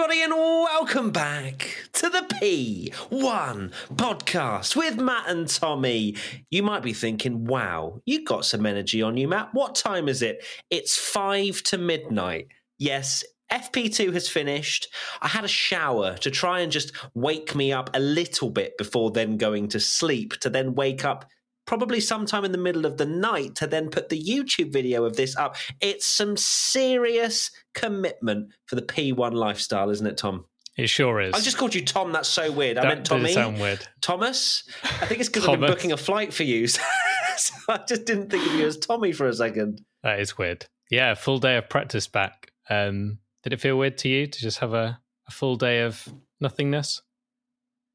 Everybody, and welcome back to the P1 podcast with Matt and Tommy. You might be thinking, wow, you've got some energy on you, Matt. What time is it? It's five to midnight. Yes, FP2 has finished. I had a shower to try and just wake me up a little bit before then going to sleep, to then wake up probably sometime in the middle of the night to then put the YouTube video of this up. It's some serious commitment for the P1 lifestyle, isn't it, Tom? It sure is. I just called you Tom. That's so weird. I meant Tommy. sound weird. Thomas. I think it's because I've been booking a flight for you. so I just didn't think of you as Tommy for a second. That is weird. Yeah, full day of practice back. Um, did it feel weird to you to just have a, a full day of nothingness?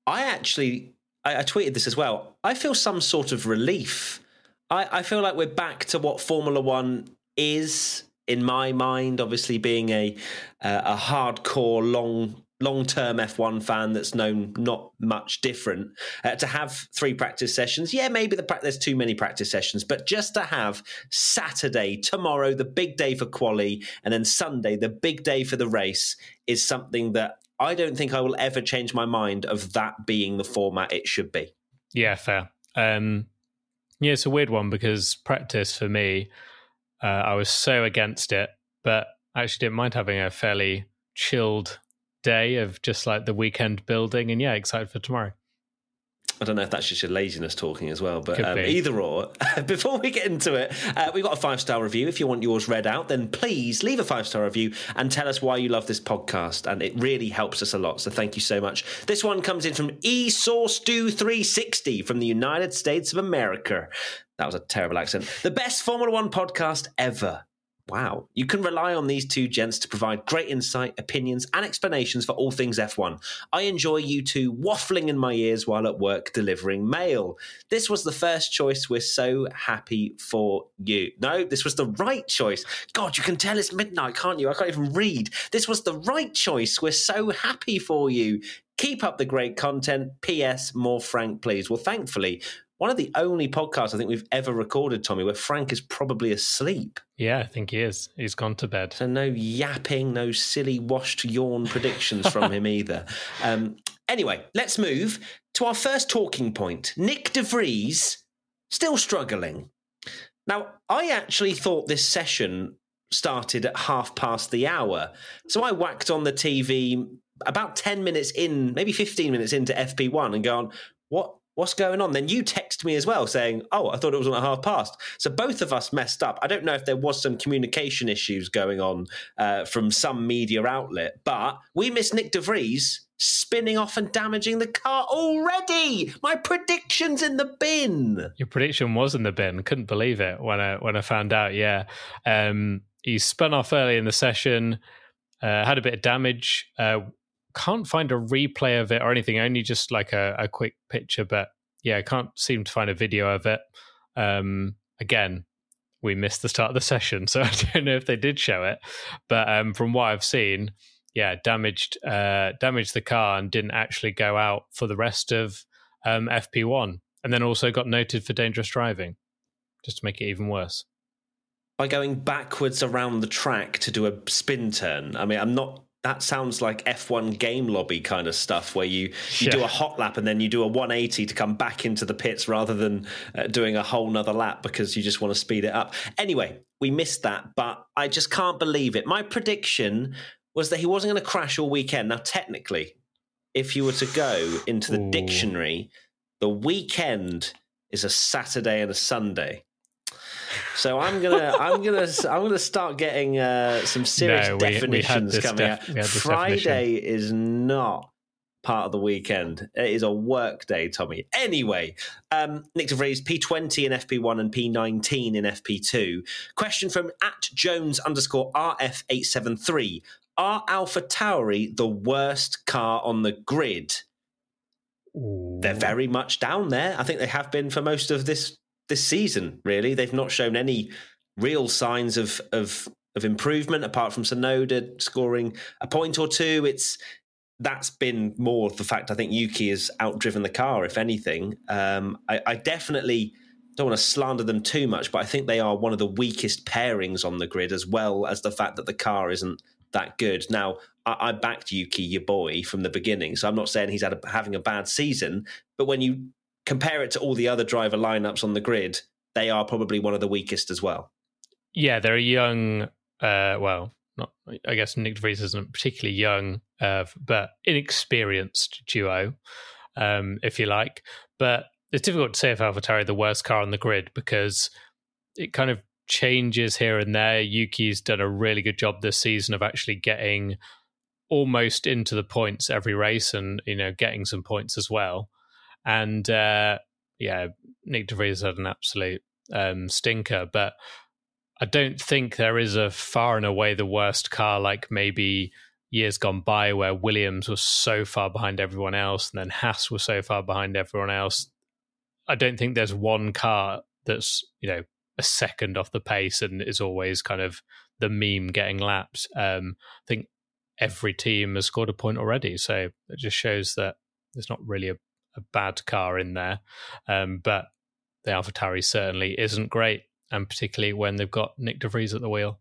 I actually, I, I tweeted this as well. I feel some sort of relief. I, I feel like we're back to what Formula One is in my mind. Obviously, being a uh, a hardcore long long term F1 fan that's known not much different. Uh, to have three practice sessions, yeah, maybe the pra- there's too many practice sessions, but just to have Saturday tomorrow, the big day for quali, and then Sunday, the big day for the race, is something that I don't think I will ever change my mind of that being the format it should be. Yeah, fair. Um, yeah, it's a weird one because practice for me, uh, I was so against it, but I actually didn't mind having a fairly chilled day of just like the weekend building. And yeah, excited for tomorrow. I don't know if that's just your laziness talking as well, but um, either or. Before we get into it, uh, we've got a five star review. If you want yours read out, then please leave a five star review and tell us why you love this podcast. And it really helps us a lot. So thank you so much. This one comes in from eSauce360 from the United States of America. That was a terrible accent. The best Formula One podcast ever. Wow. You can rely on these two gents to provide great insight, opinions, and explanations for all things F1. I enjoy you two waffling in my ears while at work delivering mail. This was the first choice. We're so happy for you. No, this was the right choice. God, you can tell it's midnight, can't you? I can't even read. This was the right choice. We're so happy for you. Keep up the great content. P.S. More Frank, please. Well, thankfully, one of the only podcasts I think we've ever recorded, Tommy, where Frank is probably asleep. Yeah, I think he is. He's gone to bed. So no yapping, no silly washed yawn predictions from him either. Um, anyway, let's move to our first talking point. Nyck De Vries still struggling. Now, I actually thought this session started at half past the hour. So I whacked on the TV about 10 minutes in, maybe 15 minutes into FP1 and gone, what? What's going on? Then you text me as well saying, Oh, I thought it was on at half past. So both of us messed up. I don't know if there was some communication issues going on uh, from some media outlet, but we missed Nyck De Vries spinning off and damaging the car already. My prediction's in the bin. Your prediction was in the bin. Couldn't believe it when I when I found out. Yeah, um, he spun off early in the session, uh, had a bit of damage. Uh, can't find a replay of it or anything. Only just like a, a quick picture, but yeah, I can't seem to find a video of it. Um, again, we missed the start of the session, so I don't know if they did show it. But um, from what I've seen, yeah, damaged uh, damaged the car and didn't actually go out for the rest of um, FP1, and then also got noted for dangerous driving, just to make it even worse. By going backwards around the track to do a spin turn. I mean, I'm not. That sounds like F1 game lobby kind of stuff, where you you do a hot lap and then you do a 180 to come back into the pits rather than uh, doing a whole nother lap because you just want to speed it up. Anyway, we missed that, but I just can't believe it. My prediction was that he wasn't going to crash all weekend. Now, technically, if you were to go into the Ooh. dictionary, the weekend is a Saturday and a Sunday. So I'm gonna, I'm gonna, I'm gonna start getting uh, some serious No, we- we definitions this coming def- out. we Friday definition. is not part of the weekend. It is a work day, Tommy. Anyway, um, Nyck De Vries, P20 in FP1 and P19 in FP2. Question from at Jones underscore RF873. Are Alpha Tauri the worst car on the grid? Ooh. They're very much down there. I think they have been for most of this this season. Really, they've not shown any real signs of of of improvement apart from Tsunoda scoring a point or two. It's that's been more of the fact I think Yuki has outdriven the car, if anything. Um, I, I definitely don't want to slander them too much, but I think they are one of the weakest pairings on the grid, as well as the fact that the car isn't that good. Now, I, I backed Yuki, your boy, from the beginning, so I'm not saying he's had a, having a bad season, but when you compare it to all the other driver lineups on the grid, they are probably one of the weakest as well. Yeah, they're a young, uh, well, not I guess Nyck De Vries isn't particularly young, uh, but inexperienced duo, um, if you like. But it's difficult to say if AlphaTauri the worst car on the grid because it kind of changes here and there. Yuki's done a really good job this season of actually getting almost into the points every race and you know getting some points as well. And uh, yeah, Nyck De Vries had an absolute um, stinker, but I don't think there is a far and away the worst car like maybe years gone by where Williams was so far behind everyone else and then Haas was so far behind everyone else. I don't think there's one car that's, you know, a second off the pace and is always kind of the meme getting lapped. Um, I think every team has scored a point already. So it just shows that there's not really a, a bad car in there. Um, but the AlphaTauri certainly isn't great and particularly when they've got Nyck De Vries at the wheel.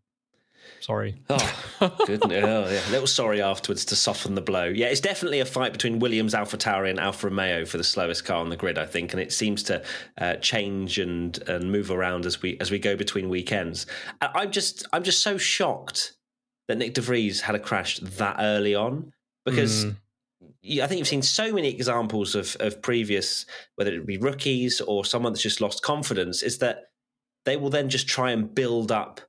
Sorry. Oh, goodness. oh, yeah. A little sorry afterwards to soften the blow. Yeah, it's definitely a fight between Williams, Alpha Tauri, and Alfa Romeo for the slowest car on the grid, I think, and it seems to uh, change and and move around as we as we go between weekends. I'm just I'm just so shocked that Nyck De Vries had a crash that early on because. Mm. I think you've seen so many examples of, of previous, whether it be rookies or someone that's just lost confidence, is that they will then just try and build up.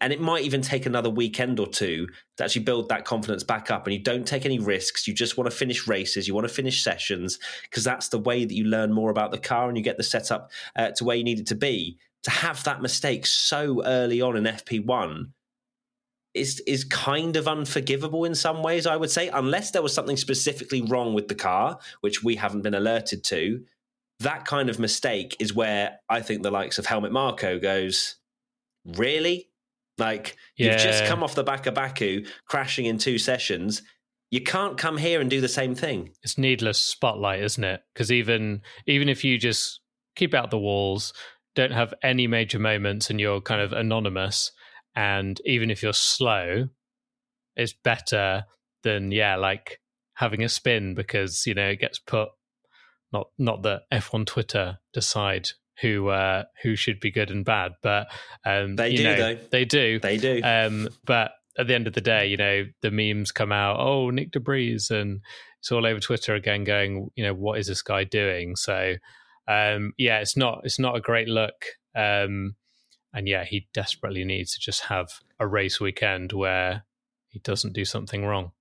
And it might even take another weekend or two to actually build that confidence back up. And you don't take any risks. You just want to finish races. You want to finish sessions because that's the way that you learn more about the car and you get the setup uh, to where you need it to be. To have that mistake so early on in FP1 is is kind of unforgivable in some ways, I would say, unless there was something specifically wrong with the car, which we haven't been alerted to that kind of mistake is where I think the likes of Helmut Marko goes, really? Like, yeah. you've just come off the back of Baku, crashing in two sessions. You can't come here and do the same thing. It's needless spotlight, isn't it? Because even even if you just keep out the walls, don't have any major moments, and you're kind of anonymous, and even if you're slow, it's better than yeah, like having a spin because you know it gets put not not that F1 Twitter decide who uh, who should be good and bad, but um, they do. Know, though. They do. They do. Um, but at the end of the day, you know, the memes come out. Oh, Nyck De Vries, and it's all over Twitter again, going, you know, what is this guy doing? So, um, yeah, it's not it's not a great look. Um, and yeah, he desperately needs to just have a race weekend where he doesn't do something wrong.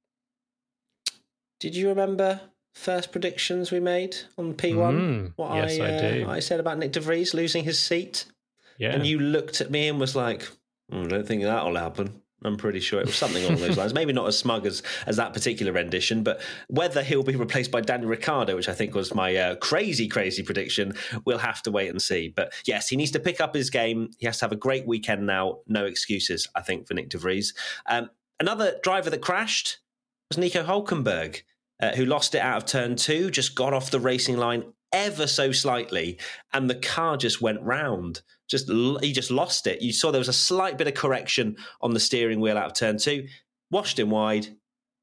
Did you remember first predictions we made on P1. Mm, what yes, I, uh, I, do. I said about Nyck De Vries losing his seat. Yeah. And you looked at me and was like, mm, I don't think that'll happen. I'm pretty sure it was something along those lines. Maybe not as smug as, as that particular rendition, but whether he'll be replaced by Daniel Ricciardo, which I think was my uh, crazy, crazy prediction, we'll have to wait and see. But yes, he needs to pick up his game. He has to have a great weekend now. No excuses, I think, for Nyck De Vries. Um, another driver that crashed was Nico Hulkenberg uh, who lost it out of turn two, just got off the racing line ever so slightly, and the car just went round. Just he just lost it. You saw there was a slight bit of correction on the steering wheel out of turn two, washed him wide,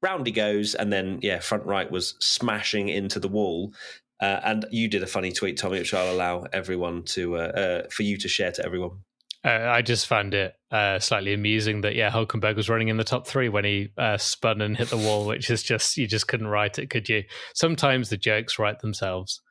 round he goes, and then yeah, front right was smashing into the wall. Uh, and you did a funny tweet, Tommy, which I'll allow everyone to uh, uh for you to share to everyone. Uh, I just found it uh, slightly amusing that yeah, Hulkenberg was running in the top three when he uh, spun and hit the wall, which is just you just couldn't write it, could you? Sometimes the jokes write themselves.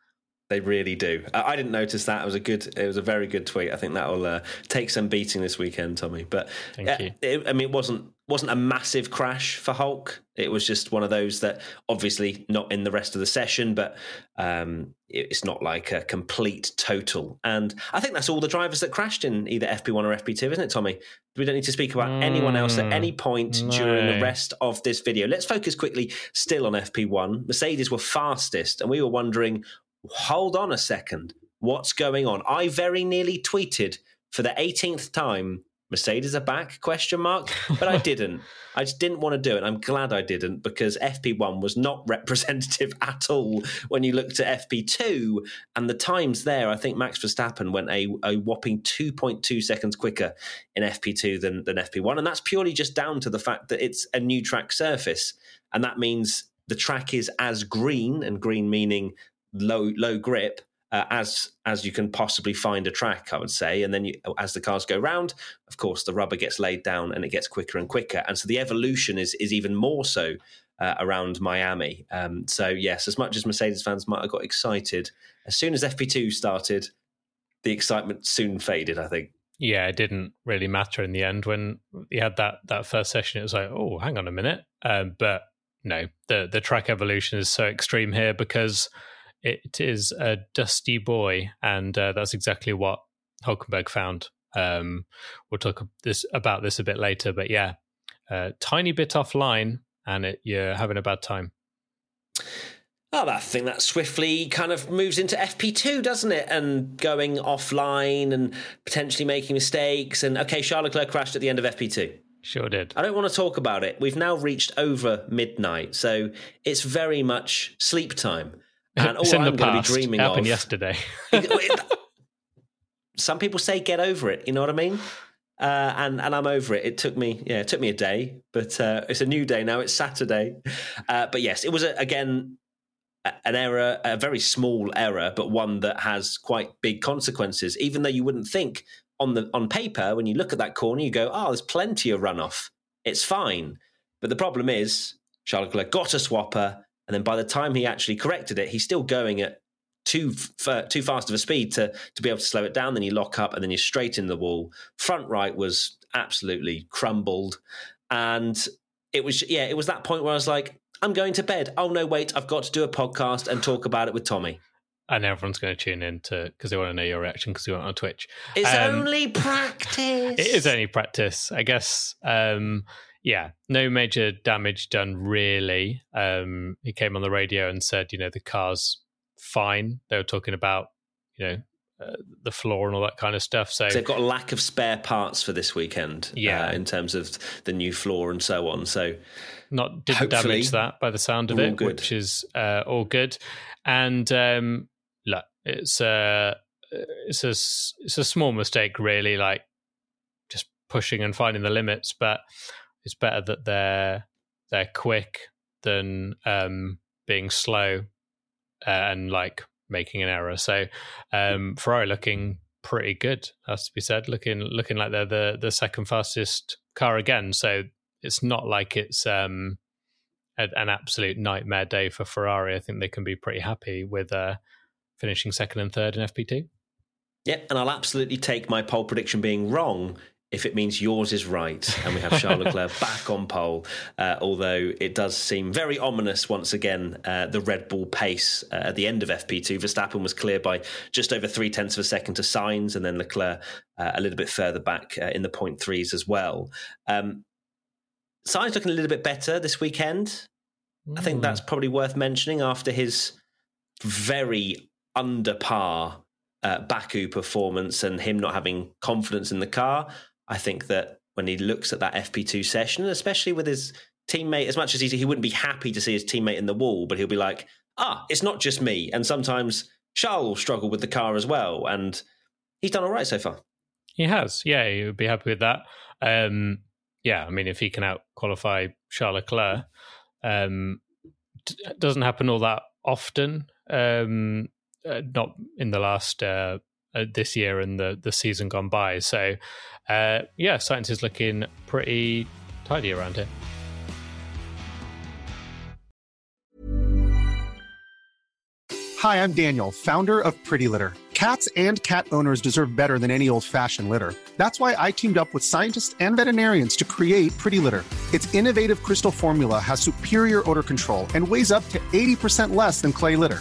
They really do. I didn't notice that. It was a good. It was a very good tweet. I think that will uh, take some beating this weekend, Tommy. But Thank you. It, I mean, it wasn't wasn't a massive crash for Hulk. It was just one of those that obviously not in the rest of the session, but um, it's not like a complete total. And I think that's all the drivers that crashed in either FP1 or FP2, isn't it, Tommy? We don't need to speak about mm, anyone else at any point no. during the rest of this video. Let's focus quickly still on FP1. Mercedes were fastest, and we were wondering, hold on a second, what's going on? I very nearly tweeted for the 18th time Mercedes are back? Question mark. But I didn't. I just didn't want to do it. I'm glad I didn't because FP1 was not representative at all when you looked at FP2 and the times there. I think Max Verstappen went a, a whopping 2.2 seconds quicker in FP2 than, than FP1. And that's purely just down to the fact that it's a new track surface. And that means the track is as green, and green meaning low low grip uh, as as you can possibly find a track, I would say. And then you, as the cars go round, of course, the rubber gets laid down and it gets quicker and quicker. And so the evolution is is even more so uh, around Miami. Um, so yes, as much as Mercedes fans might have got excited, as soon as FP2 started, the excitement soon faded. I think. Yeah, it didn't really matter in the end when you had that that first session. It was like, oh, hang on a minute, um, but no, the the track evolution is so extreme here because it is a dusty boy, and uh, that's exactly what Hulkenberg found. Um, we'll talk this about this a bit later, but yeah, a tiny bit offline, and it, you're having a bad time. Oh, I think that swiftly kind of moves into FP2, doesn't it? And going offline and potentially making mistakes. And okay, Charles Leclerc crashed at the end of FP2. Sure did. I don't want to talk about it. We've now reached over midnight, so it's very much sleep time. And all I'm going to be dreaming happened of yesterday. some people say get over it. You know what I mean? Uh, and and I'm over it. It took me yeah, it took me a day, but uh, it's a new day now. It's Saturday, uh, but yes, it was a, again an error, a very small error, but one that has quite big consequences. Even though you wouldn't think on the on paper when you look at that corner, you go, "Oh, there's plenty of runoff. It's fine." But the problem is, Charles Leclerc got a swapper and then by the time he actually corrected it, he's still going at too f- too fast of a speed to to be able to slow it down. Then you lock up, and then you're straight in the wall. Front right was absolutely crumbled, and it was yeah, it was that point where I was like, I'm going to bed. Oh no, wait, I've got to do a podcast and talk about it with Tommy. And everyone's going to tune in to because they want to know your reaction because you want on Twitch. It's um, only practice. It is only practice, I guess. Um, yeah, no major damage done really. Um, he came on the radio and said, you know, the car's fine. They were talking about, you know, uh, the floor and all that kind of stuff. So, they've got a lack of spare parts for this weekend. Yeah, uh, in terms of the new floor and so on. So, not didn't damage that by the sound of it, which is uh, all good. And um, look, it's a it's a it's a small mistake, really. Like just pushing and finding the limits, but it's better that they're they're quick than um, being slow uh, and like making an error. So um, Ferrari looking pretty good, has to be said. Looking looking like they're the the second fastest car again. So it's not like it's um, a, an absolute nightmare day for Ferrari. I think they can be pretty happy with uh, finishing second and third in FP2. Yep, and I'll absolutely take my pole prediction being wrong if it means yours is right and we have Charles Leclerc back on pole, uh, although it does seem very ominous once again, uh, the Red Bull pace uh, at the end of FP2. Verstappen was clear by just over three tenths of a second to Sainz, and then Leclerc uh, a little bit further back uh, in the point threes as well. Um, Sainz looking a little bit better this weekend. Mm. I think hmm. that's probably worth mentioning after his very under par uh, Baku performance and him not having confidence in the car. I think that when he looks at that FP2 session, especially with his teammate, as much as he, he wouldn't be happy to see his teammate in the wall, but he'll be like, ah, it's not just me. And sometimes Charles will struggle with the car as well. And he's done all right so far. He has. Yeah, he would be happy with that. Um, yeah, I mean, if he can out qualify Charles Leclerc, um, doesn't happen all that often. Um, uh, not in the last uh, uh, this year and the the season gone by. So, uh, yeah, Sainz is looking pretty tidy around here. Hi, I'm Daniel, founder of Pretty Litter. Cats and cat owners deserve better than any old fashioned litter. That's why I teamed up with scientists and veterinarians to create Pretty Litter. Its innovative crystal formula has superior odor control and weighs up to 80% less than clay litter.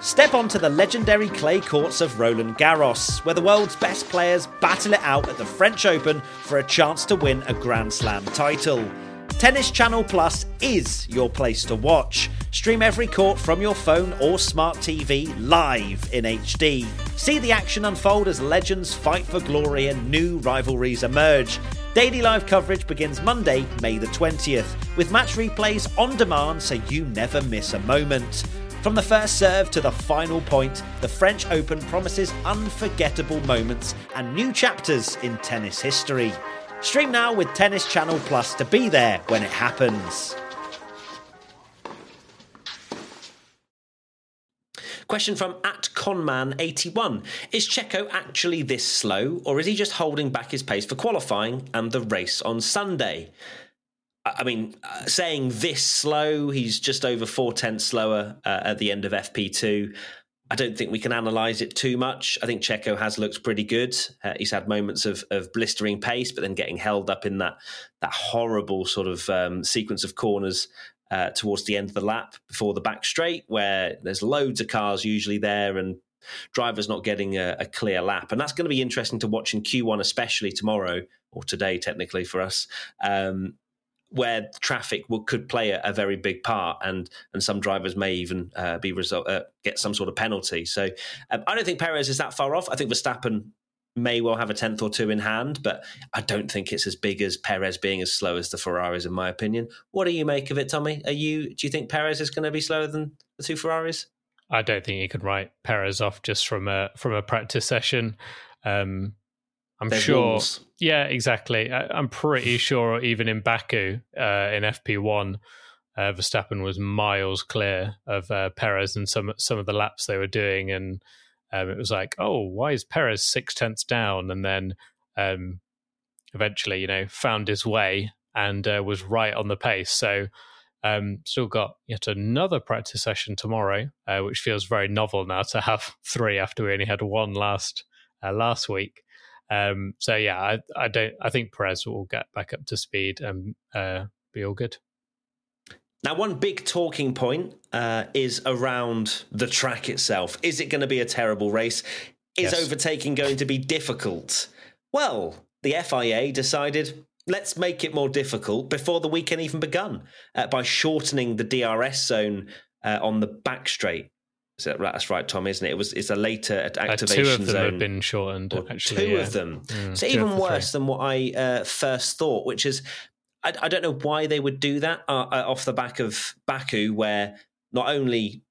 Step onto the legendary clay courts of Roland Garros, where the world's best players battle it out at the French Open for a chance to win a Grand Slam title. Tennis Channel Plus is your place to watch. Stream every court from your phone or smart TV live in HD. See the action unfold as legends fight for glory and new rivalries emerge. Daily live coverage begins Monday, May the 20th, with match replays on demand so you never miss a moment. From the first serve to the final point, the French Open promises unforgettable moments and new chapters in tennis history. Stream now with Tennis Channel Plus to be there when it happens. Question from at Conman81. Is Checo actually this slow, or is he just holding back his pace for qualifying and the race on Sunday? I mean, uh, saying this slow, he's just over four tenths slower uh, at the end of FP2. I don't think we can analyse it too much. I think Checo has looked pretty good. Uh, he's had moments of, of blistering pace, but then getting held up in that that horrible sort of um, sequence of corners uh, towards the end of the lap before the back straight, where there's loads of cars usually there and drivers not getting a, a clear lap. And that's going to be interesting to watch in Q1, especially tomorrow or today, technically for us. Um, where traffic will, could play a, a, very big part, and and some drivers may even uh, be result uh, get some sort of penalty. So um, I don't think Perez is that far off. I think Verstappen may well have a tenth or two in hand, but I don't think it's as big as Perez being as slow as the Ferraris, in my opinion. What do you make of it, Tommy? Are you do you think Perez is going to be slower than the two Ferraris? I don't think you can write Perez off just from a from a practice session. Um, I'm sure. Yeah, exactly. I, am pretty sure even in Baku uh, in FP1, uh, Verstappen was miles clear of uh, Perez and some some of the laps they were doing, and um, it was like, oh, why is Perez six tenths down? And then um, eventually, you know, found his way and uh, was right on the pace. So. Um, still got yet another practice session tomorrow, uh, which feels very novel now to have three after we only had one last uh, last week. Um, so yeah, I, I, don't. I think Perez will get back up to speed and uh, be all good. Now, one big talking point uh, is around the track itself. Is it going to be a terrible race? Is yes. overtaking going to be difficult? Well, the FIA decided let's make it more difficult before the weekend even begun uh, by shortening the DRS zone uh, on the back straight. So that's right, Tom, isn't it? It was it's a later activation uh, two of them zone. have been shortened. Actually, two yeah. of them. Mm, so even worse than what I uh, first thought, which is I, I, don't know why they would do that uh, uh off the back of Baku, where not only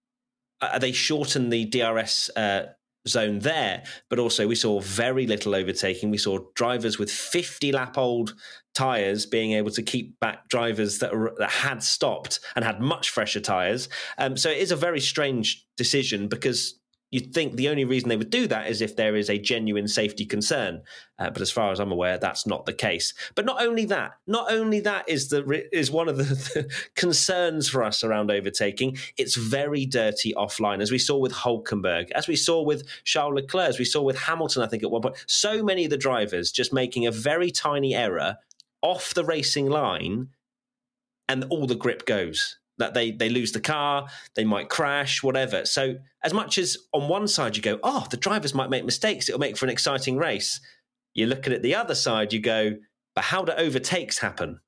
uh, they shorten the DRS uh, zone there, but also we saw very little overtaking. We saw drivers with 50 lap old tyres being able to keep back drivers that, that had stopped and had much fresher tyres. Um, so it is a very strange decision because you'd think the only reason they would do that is if there is a genuine safety concern. Uh, but as far as I'm aware, that's not the case. But not only that, not only that is the is one of the, the concerns for us around overtaking. It's very dirty offline, as we saw with Hulkenberg, as we saw with Charles Leclerc, as we saw with Hamilton. I think at one point, so many of the drivers just making a very tiny error off the racing line, and all the grip goes that they they lose the car, they might crash, whatever. So as much as on one side you go, oh, the drivers might make mistakes, it'll make for an exciting race. You look at the other side, you go, but how do overtakes happen?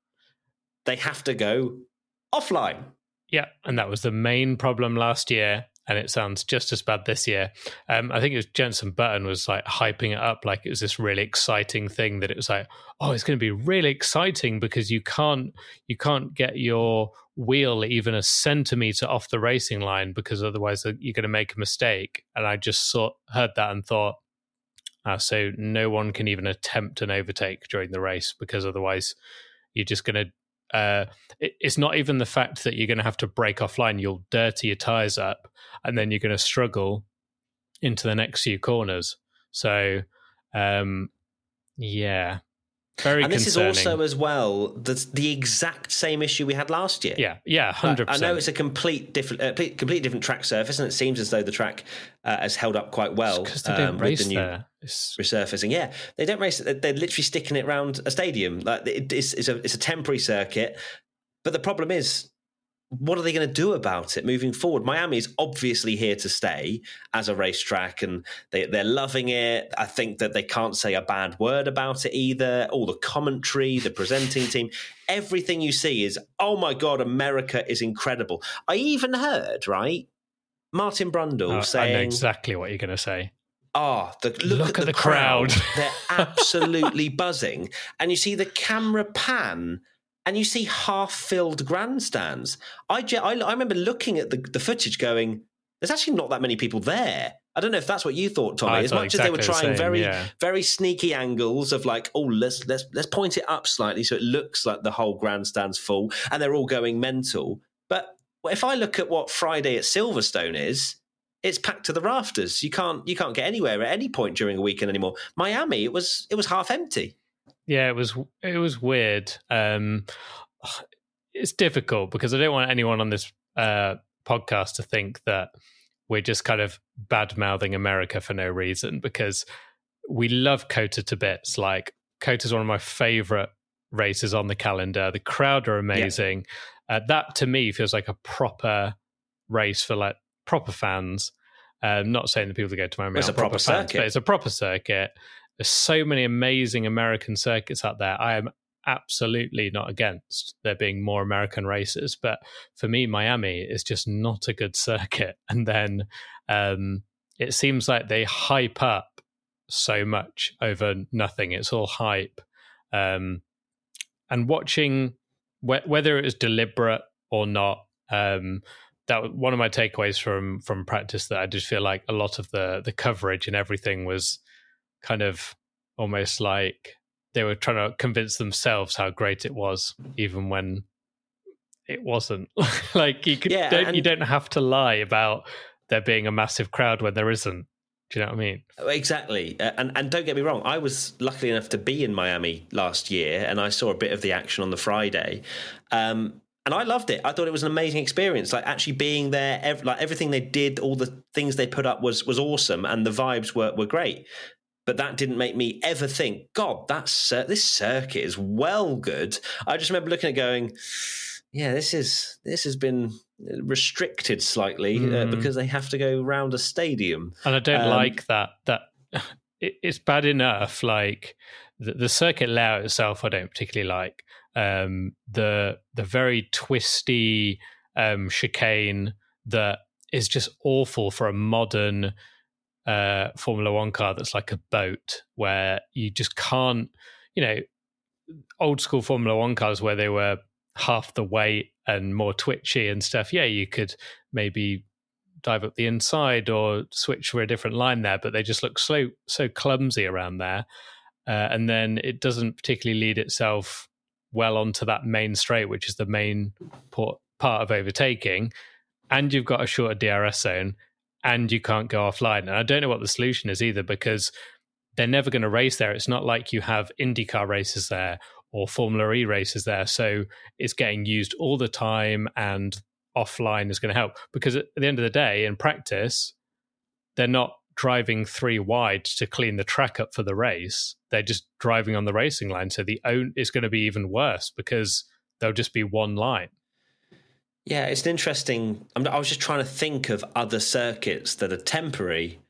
They have to go offline. Yeah, and that was the main problem last year and it sounds just as bad this year. Um, I think it was Jenson Button was like hyping it up like it was this really exciting thing that it was like, oh, it's going to be really exciting because you can't you can't get your wheel even a centimeter off the racing line because otherwise you're going to make a mistake. And I just saw heard that and thought, ah, so no one can even attempt an overtake during the race because otherwise you're just going to uh, it, it's not even the fact that you're going to have to break offline. You'll dirty your tires up, and then you're going to struggle into the next few corners. So, um, yeah, very and this concerning. is also as well the, the exact same issue we had last year. yeah, yeah, hundred I know it's a complete different, uh, complete different track surface, and it seems as though the track uh, has held up quite well because they um, race the new there. It's, resurfacing. Yeah, they don't race. They're they're literally sticking it around a stadium. Like it, it's, it's a it's a temporary circuit. But the problem is, what are they going to do about it moving forward? Miami is obviously here to stay as a racetrack, and they they're loving it. I think that they can't say a bad word about it either. All the commentary, the presenting team, everything you see is, oh my god, America is incredible. I even heard right. Martin Brundle uh, I- I saying, know exactly what you're going to say. Oh, the, look, Look at, at the, the crowd. crowd. They're absolutely buzzing. And you see the camera pan and you see half filled grandstands. I, I, I remember looking at the, the footage going, there's actually not that many people there. I don't know if that's what you thought, Tommy. As much as they were exactly the trying same, very, yeah. very sneaky angles of like, oh, let's let's let's point it up slightly so it looks like the whole grandstand's full, and they're all going mental. But if I look at what Friday at Silverstone is, it's packed to the rafters. You can't you can't get anywhere at any point during a weekend anymore. Miami, it was it was half empty. Yeah, it was it was weird. Um, it's difficult because I don't want anyone on this uh, podcast to think that we're just kind of bad mouthing America for no reason because we love COTA to bits. Like COTA is one of my favorite races on the calendar. The crowd are amazing. Uh, that to me feels like a proper race for like proper fans. Um, not saying the people that go to Miami It's are a proper fans, circuit. but it's a proper circuit. There's so many amazing American circuits out there. I am absolutely not against there being more American races, but for me, Miami is just not a good circuit. And then um, it seems like they hype up so much over nothing. It's all hype. Um, and watching wh- whether it was deliberate or not, um, that one of my takeaways from from practice. That I just feel like a lot of the the coverage and everything was kind of almost like they were trying to convince themselves how great it was, even when it wasn't. like you could, Yeah, don't, you don't have to lie about there being a massive crowd when there isn't. Do you know what I mean? Exactly, Uh, and and don't get me wrong. I was lucky enough to be in Miami last year, and I saw a bit of the action on the Friday, um, and I loved it. I thought it was an amazing experience. Like actually being there, ev- like everything they did, all the things they put up was was awesome, and the vibes were were great. But that didn't make me ever think, God, that's this circuit is well good. I just remember looking at going, yeah, this is this has been restricted slightly uh, Mhm. because they have to go round a stadium. and I don't Um, like that. That it, it's bad enough. Like the, the circuit layout itself, I don't particularly like. Um, the the very twisty um, chicane that is just awful for a modern uh, Formula One car that's like a boat, where you just can't, you know, old school Formula One cars where they were half the weight and more twitchy and stuff. Yeah, you could maybe dive up the inside or switch for a different line there, but they just look so so clumsy around there. Uh, and then it doesn't particularly lead itself well onto that main straight, which is the main port, part of overtaking. And you've got a shorter DRS zone, and you can't go offline. And I don't know what the solution is either because they're never going to race there. It's not like you have IndyCar races there or Formula E races there. So it's getting used all the time and offline is going to help because at the end of the day, in practice, they're not driving three wide to clean the track up for the race. They're just driving on the racing line. So the own is going to be even worse because there'll just be one line. Yeah, it's an interesting. I'm, I was just trying to think of other circuits that are temporary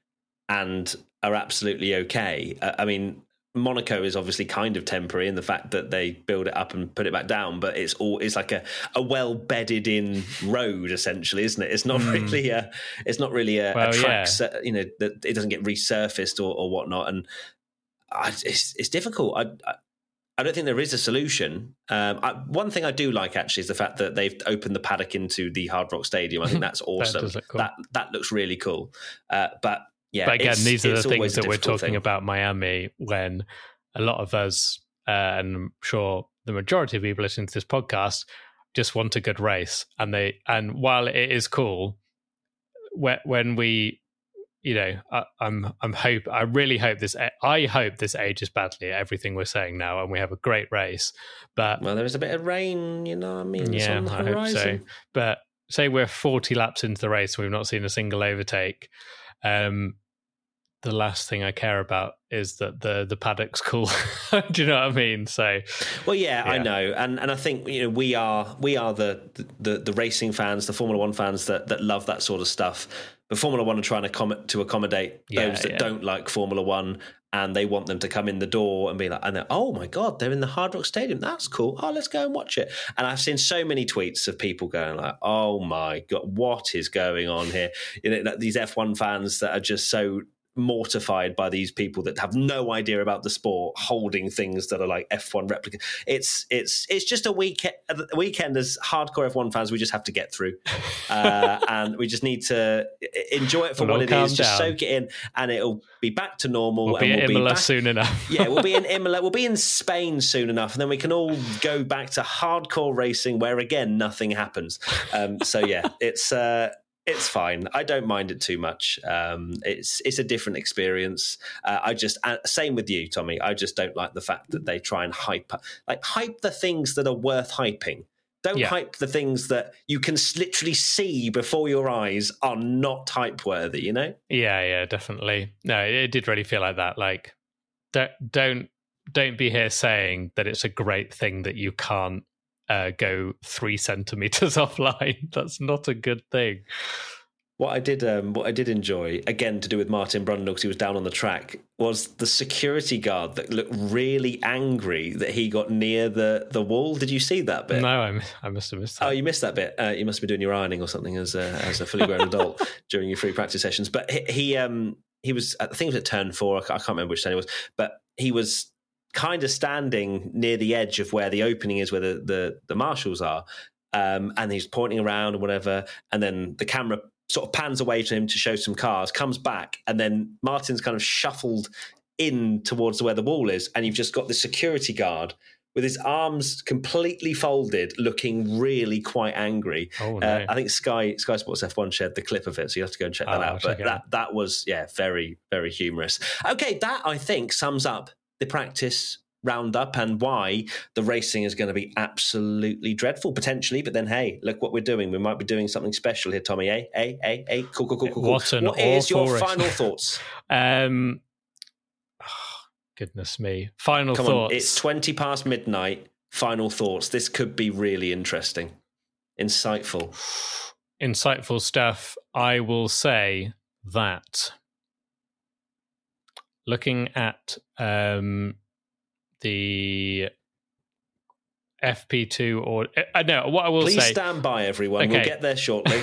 and are absolutely okay. Uh, I mean, Monaco is obviously kind of temporary in the fact that they build it up and put it back down, but it's all it's like a, a well bedded in road essentially, isn't it? It's not really a it's not really a, Well, a track, yeah. you know, that it doesn't get resurfaced or, or whatnot, and I, it's it's difficult. I, I I don't think there is a solution. Um, I, one thing I do like actually is the fact that they've opened the paddock into the Hard Rock Stadium. I think that's awesome. look cool. That that looks really cool. Uh, but yeah, but again, these are the things that we're talking thing. about Miami when a lot of us, uh, and I'm sure the majority of people listening to this podcast just want a good race, and they and while it is cool, when when we, you know, I, I'm I'm hope I really hope this I hope this ages badly everything we're saying now, and we have a great race. But well, there is a bit of rain, you know. what I mean, yeah, I hope so. But say we're 40 laps into the race, and we've not seen a single overtake. Um, the last thing I care about is that the the paddock's cool. Do you know what I mean? So, well, yeah, yeah, I know, and and I think you know we are we are the the the racing fans, the Formula One fans that that love that sort of stuff. But Formula One are trying to com- to accommodate yeah, those that yeah. don't like Formula One, and they want them to come in the door and be like, and oh my god, they're in the Hard Rock Stadium. That's cool. Oh, let's go and watch it. And I've seen so many tweets of people going like, oh my god, what is going on here? You know, these F1 fans that are just so mortified by these people that have no idea about the sport holding things that are like F1 replica. It's it's it's just a weekend a weekend as hardcore F1 fans we just have to get through. Uh, and we just need to enjoy it for we'll what it is, down. just soak it in and it'll be back to normal we'll be and we'll Imola be back, soon enough. yeah, we'll be in Imola, we'll be in Spain soon enough and then we can all go back to hardcore racing where again nothing happens. Um, so yeah, it's uh it's fine. I don't mind it too much. Um, it's it's a different experience. Uh, I just uh, same with you, Tommy. I just don't like the fact that they try and hype like hype the things that are worth hyping. Don't yeah. hype the things that you can literally see before your eyes are not hype worthy. You know? Yeah, yeah, definitely. No, it did really feel like that. Like, don't don't don't be here saying that it's a great thing that you can't uh, go three centimeters offline. That's not a good thing. What I did, um, what I did enjoy, again to do with Martin Brundle because he was down on the track, was the security guard that looked really angry that he got near the, the wall. Did you see that bit? No, I, I must have missed that. Oh, you missed that bit. Uh, you must be doing your ironing or something as a, as a fully grown adult during your free practice sessions. But he, he, um, he was, I think it was at turn four. I can't remember which turn it was, but he was kind of standing near the edge of where the opening is, where the the, the marshals are, um, and he's pointing around or whatever, and then the camera sort of pans away to him to show some cars, comes back, and then Martin's kind of shuffled in towards where the wall is, and you've just got the security guard with his arms completely folded, looking really quite angry. Oh, no. uh, I think Sky Sky Sports F1 shared the clip of it, so you have to go and check that oh, out. But that that was yeah, very very humorous. Okay, that I think sums up the practice roundup and why the racing is going to be absolutely dreadful potentially. But then, hey, look what we're doing. We might be doing something special here, Tommy. Eh, eh, eh, eh. Cool, cool, cool, cool. What, what is your final thoughts? um, oh, goodness me. Final Come thoughts. On, it's twenty past midnight. Final thoughts. This could be really interesting, insightful, insightful stuff. I will say that looking at um, the FP2 or uh, no, what I will Please say. stand by, everyone. Okay. We'll get there shortly.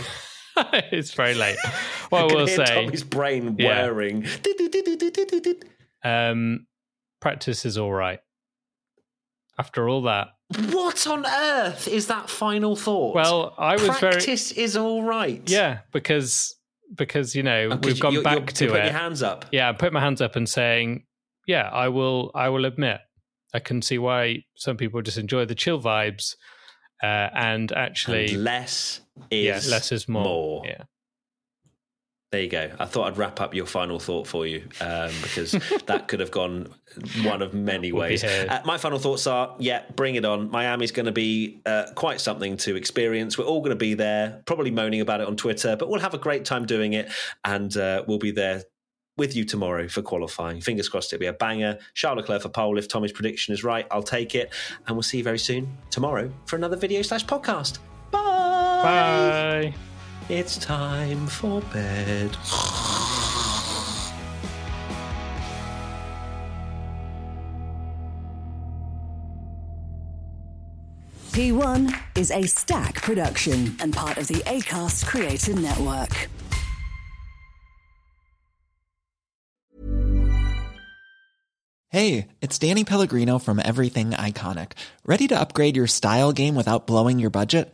it's very late. What I, will say. Tommy's brain whirring. Yeah. um, practice is all right. After all that, what on earth is that final thought? Well, I was practice very. Practice is all right. Yeah, because because you know oh, we've gone you're, back to it. Your hands up. Yeah, I put my hands up and saying, yeah, I will. I will admit, I can see why some people just enjoy the chill vibes, uh, and actually and less is yeah, less is more. more. Yeah. There you go. I thought I'd wrap up your final thought for you um, because that could have gone one of many ways. Uh, my final thoughts are yeah, bring it on. Miami's going to be uh, quite something to experience. We're all going to be there, probably moaning about it on Twitter, but we'll have a great time doing it. And uh, we'll be there with you tomorrow for qualifying. Fingers crossed it'll be a banger. Charles Leclerc for pole. If Tommy's prediction is right, I'll take it. And we'll see you very soon tomorrow for another video slash podcast. Bye. Bye. It's time for bed. P1 is Acast production and part of the ACAST Creator Network. Hey, it's Danny Pellegrino from Everything Iconic. Ready to upgrade your style game without blowing your budget?